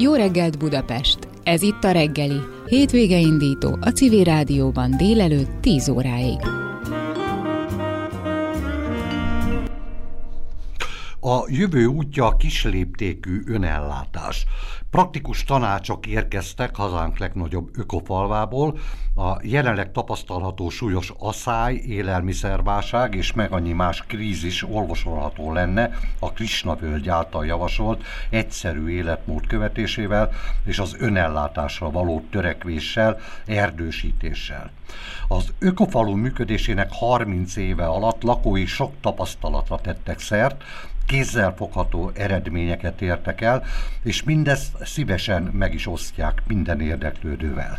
Jó reggelt Budapest! Ez itt a reggeli. Hétvége indító a Civil Rádióban délelőtt 10 óráig. A jövő útja a kisléptékű önellátás. Praktikus tanácsok érkeztek hazánk legnagyobb ökofalvából, a jelenleg tapasztalható súlyos asszály, élelmiszerválság és meg annyi más krízis olvasolható lenne a Krisna völgy által javasolt egyszerű életmód követésével és az önellátásra való törekvéssel, erdősítéssel. Az ökofalu működésének 30 éve alatt lakói sok tapasztalatra tettek szert, kézzelfogható eredményeket értek el, és mindezt szívesen meg is osztják minden érdeklődővel.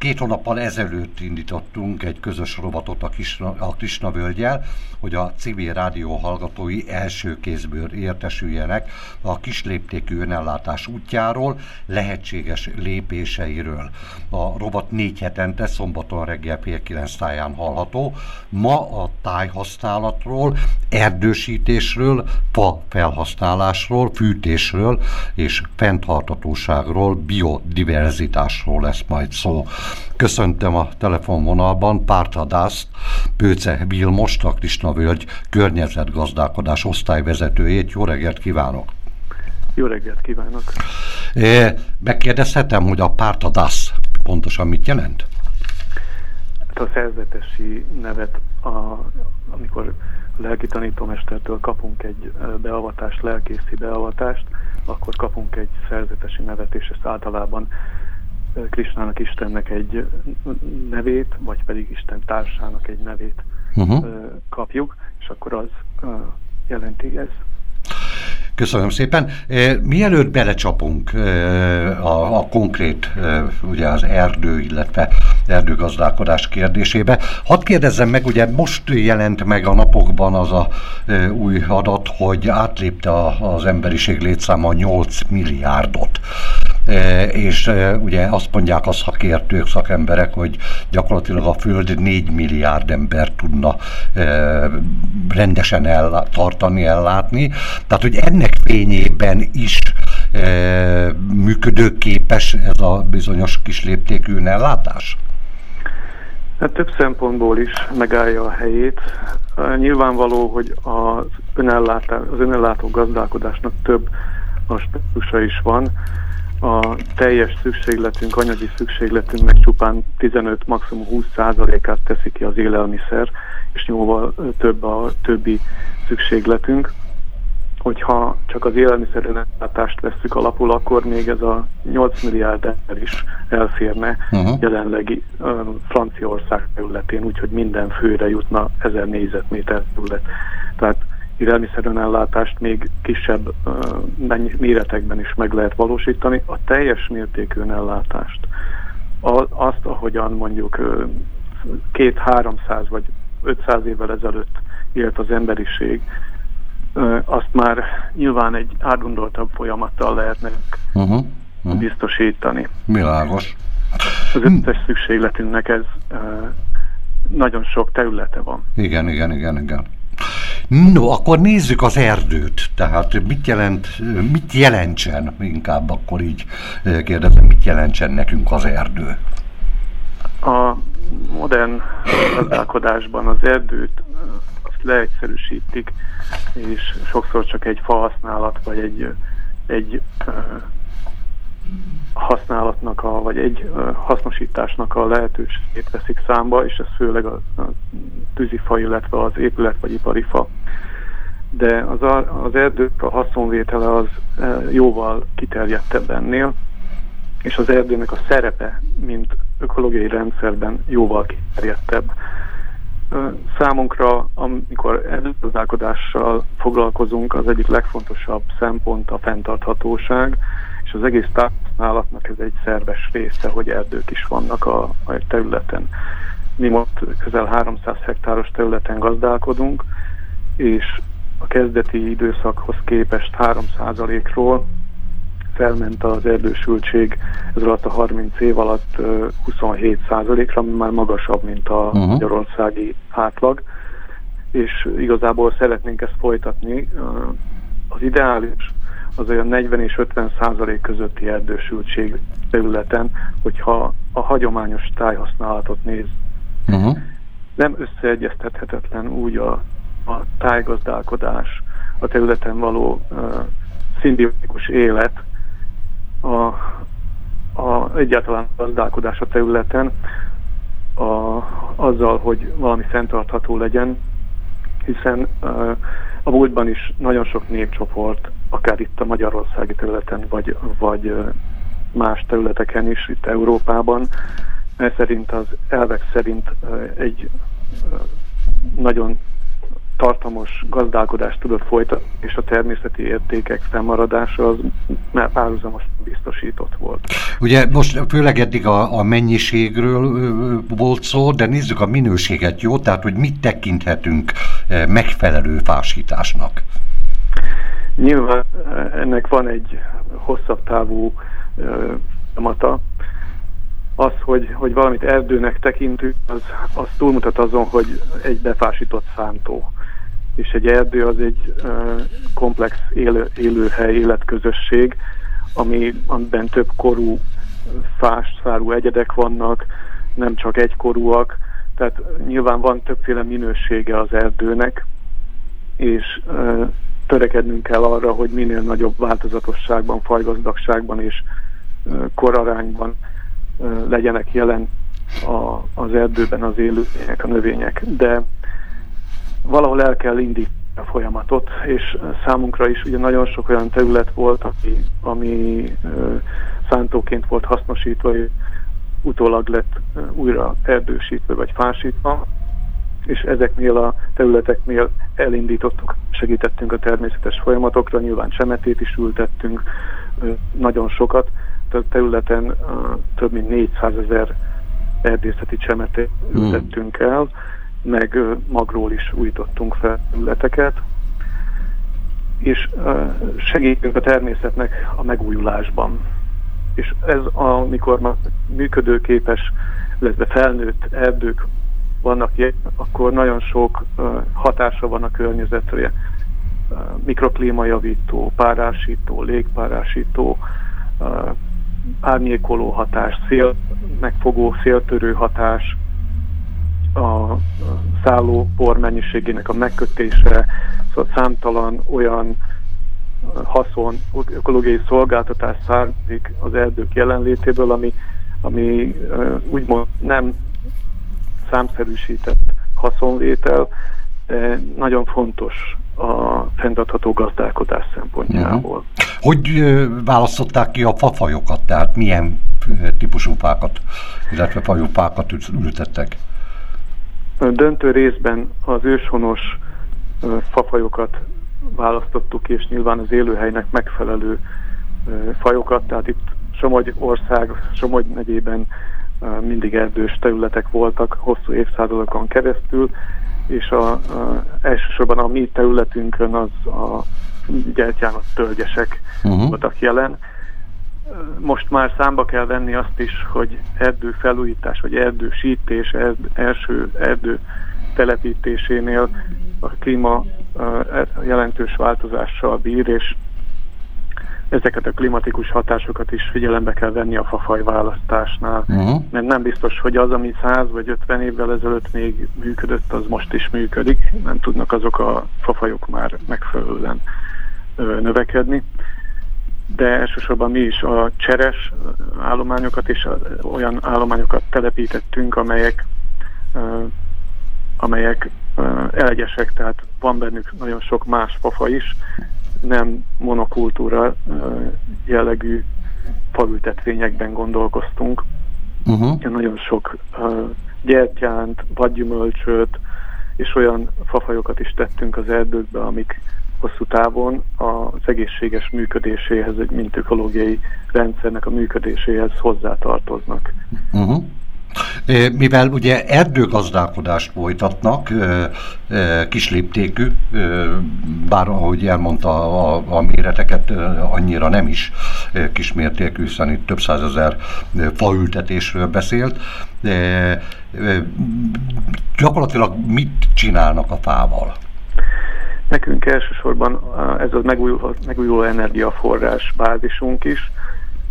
Két hónappal ezelőtt indítottunk egy közös robotot a, Kisna, a Krisna völgyel, hogy a civil rádió hallgatói első kézből értesüljenek a kisléptékű önellátás útjáról, lehetséges lépéseiről. A robot négy hetente szombaton reggel fél kilenc táján hallható. Ma a tájhasználatról, erdősítésről, fa felhasználásról, fűtésről és fenntartatóságról, biodiverzitásról lesz majd szó. Köszöntöm a telefonvonalban Pártadászt, Pőce Vilmost, a Krisna Völgy környezetgazdálkodás osztályvezetőjét. Jó reggelt kívánok! Jó reggelt kívánok! Megkérdezhetem, hogy a Pártadász pontosan mit jelent? Hát a szerzetesi nevet, a, amikor a lelki tanítómestertől kapunk egy beavatást, lelkészi beavatást, akkor kapunk egy szerzetesi nevet, és ezt általában Krisnának Istennek egy nevét, vagy pedig Isten társának egy nevét uh-huh. kapjuk, és akkor az jelenti ez. Köszönöm szépen. Mielőtt belecsapunk a, a konkrét, ugye az erdő, illetve erdőgazdálkodás kérdésébe, hadd kérdezzem meg, ugye most jelent meg a napokban az a új adat, hogy átlépte az emberiség létszáma 8 milliárdot. E, és e, ugye azt mondják a szakértők, szakemberek, hogy gyakorlatilag a Föld 4 milliárd ember tudna e, rendesen eltartani, ellátni. Tehát, hogy ennek fényében is működőképes ez a bizonyos kisléptékű ellátás? Hát több szempontból is megállja a helyét. Nyilvánvaló, hogy az, önellátás, az önellátó gazdálkodásnak több aspektusa is van a teljes szükségletünk, anyagi szükségletünknek csupán 15, maximum 20 százalékát teszi ki az élelmiszer, és jóval több a többi szükségletünk. Hogyha csak az élelmiszerellátást vesszük alapul, akkor még ez a 8 milliárd ember is elférne uh-huh. jelenlegi uh, Franciaország területén, úgyhogy minden főre jutna 1000 négyzetméter terület. Tehát élelmiszerönellátást még kisebb uh, méretekben is meg lehet valósítani. A teljes mértékű önellátást, a, azt, ahogyan mondjuk uh, két 300 vagy 500 évvel ezelőtt élt az emberiség, uh, azt már nyilván egy átgondoltabb folyamattal lehetne uh-huh, uh-huh. biztosítani. Világos. Az összes szükségletünknek ez uh, nagyon sok területe van. Igen, igen, igen, igen. No, akkor nézzük az erdőt. Tehát mit jelent, mit jelentsen, inkább akkor így eh, kérdezem, mit jelentsen nekünk az erdő? A modern gazdálkodásban az erdőt eh, azt leegyszerűsítik, és sokszor csak egy fa használat, vagy egy, egy eh, használatnak, a, vagy egy hasznosításnak a lehetőségét veszik számba, és ez főleg a, tűzifa, illetve az épület vagy ipari fa. De az, a, az erdők a haszonvétele az jóval kiterjedtebb ennél, és az erdőnek a szerepe, mint ökológiai rendszerben jóval kiterjedtebb. Számunkra, amikor erdőgazdálkodással foglalkozunk, az egyik legfontosabb szempont a fenntarthatóság, és az egész táplálatnak ez egy szerves része, hogy erdők is vannak a, a területen. Mi most közel 300 hektáros területen gazdálkodunk, és a kezdeti időszakhoz képest 3%-ról felment az erdősültség ez alatt a 30 év alatt 27%-ra, ami már magasabb, mint a uh-huh. magyarországi átlag, és igazából szeretnénk ezt folytatni. Az ideális az olyan 40 és 50 százalék közötti erdősültség területen, hogyha a hagyományos tájhasználatot néz. Uh-huh. Nem összeegyeztethetetlen úgy a, a tájgazdálkodás, a területen való uh, szimbiotikus élet, a, a egyáltalán gazdálkodás a területen, a, azzal, hogy valami fenntartható legyen, hiszen uh, a múltban is nagyon sok népcsoport, akár itt a magyarországi területen, vagy, vagy más területeken is, itt Európában, mert szerint az elvek szerint egy nagyon tartamos gazdálkodást tudott folytatni, és a természeti értékek fennmaradása az már párhuzamos biztosított volt. Ugye most főleg eddig a, a mennyiségről volt szó, de nézzük a minőséget, jó? Tehát, hogy mit tekinthetünk megfelelő fásításnak? Nyilván ennek van egy hosszabb távú mata. Az, hogy, hogy valamit erdőnek tekintünk, az, az túlmutat azon, hogy egy befásított szántó. És egy erdő az egy uh, komplex élő, élőhely, életközösség, ami, amiben több korú fás, szárú egyedek vannak, nem csak egykorúak, tehát nyilván van többféle minősége az erdőnek, és uh, törekednünk kell arra, hogy minél nagyobb változatosságban, fajgazdagságban és uh, korarányban legyenek jelen a, az erdőben az élőlények, a növények. De valahol el kell indítani a folyamatot, és számunkra is ugye nagyon sok olyan terület volt, ami, ami szántóként volt hasznosítva, és utólag lett újra erdősítve vagy fásítva, és ezeknél a területeknél elindítottuk, segítettünk a természetes folyamatokra, nyilván csemetét is ültettünk, nagyon sokat, területen több mint 400 ezer erdészeti csemetét hmm. ültettünk el, meg magról is újítottunk fel területeket, és segítünk a természetnek a megújulásban. És ez, amikor már működőképes, illetve felnőtt erdők vannak, akkor nagyon sok hatása van a környezetre. Mikroklímajavító, párásító, légpárásító, árnyékoló hatás, szél, megfogó, széltörő hatás, a szálló por mennyiségének a megkötése, szóval számtalan olyan haszon, ökológiai szolgáltatás származik az erdők jelenlétéből, ami, ami úgymond nem számszerűsített haszonvétel, de nagyon fontos a fenntartható gazdálkodás szempontjából. Uh-huh. Hogy választották ki a fafajokat, tehát milyen típusú fákat, illetve fajúfákat ültettek? Döntő részben az őshonos fafajokat választottuk, és nyilván az élőhelynek megfelelő fajokat, tehát itt Somogy ország, Somogy megyében mindig erdős területek voltak hosszú évszázadokon keresztül, és a, a, elsősorban a mi területünkön az a gyertyános tölgyesek uh-huh. voltak jelen, most már számba kell venni azt is, hogy erdő felújítás, vagy erdősítés, erdő, első erdő telepítésénél a klíma jelentős változással bír, és ezeket a klimatikus hatásokat is figyelembe kell venni a fafaj választásnál, uh-huh. mert nem biztos, hogy az, ami 100 vagy 50 évvel ezelőtt még működött, az most is működik, nem tudnak azok a fafajok már megfelelően növekedni de elsősorban mi is a cseres állományokat és olyan állományokat telepítettünk, amelyek, amelyek elegyesek, tehát van bennük nagyon sok más fafa is, nem monokultúra jellegű falültetvényekben gondolkoztunk. Uh-huh. Nagyon sok gyertyánt, vadgyümölcsöt és olyan fafajokat is tettünk az erdőkbe, amik hosszú távon az egészséges működéséhez, mint ökológiai rendszernek a működéséhez hozzátartoznak. Uh-huh. Mivel ugye erdőgazdálkodást folytatnak, kisléptékű, bár ahogy elmondta a, a méreteket, annyira nem is kismértékű, hiszen itt több százezer faültetésről beszélt. Gyakorlatilag mit csinálnak a fával? Nekünk elsősorban ez a megújuló, megújuló energiaforrás bázisunk is,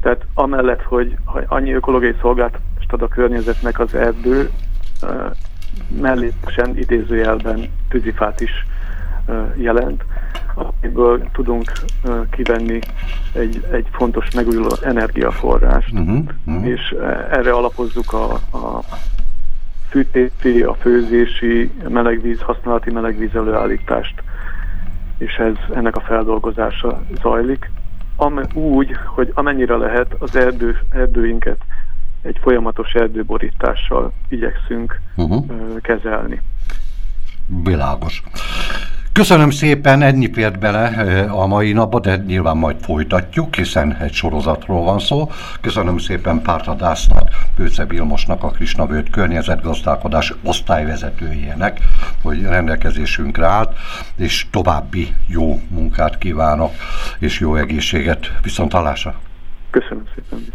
tehát amellett, hogy annyi ökológiai szolgáltatást ad a környezetnek az erdő, mellékesen idézőjelben tűzifát is jelent, amiből tudunk kivenni egy, egy fontos megújuló energiaforrást, uh-huh, uh-huh. és erre alapozzuk a, a fűtési, a főzési, melegvíz, használati melegvíz előállítást, és ez ennek a feldolgozása zajlik. Am, úgy, hogy amennyire lehet az erdő, erdőinket egy folyamatos erdőborítással igyekszünk uh-huh. kezelni. Világos. Köszönöm szépen, ennyi fért bele a mai napba, de nyilván majd folytatjuk, hiszen egy sorozatról van szó. Köszönöm szépen Pártadásznak, Pőce Vilmosnak, a Krisnavőt környezetgazdálkodás osztályvezetőjének, hogy rendelkezésünkre állt, és további jó munkát kívánok, és jó egészséget. Viszont Köszönöm szépen.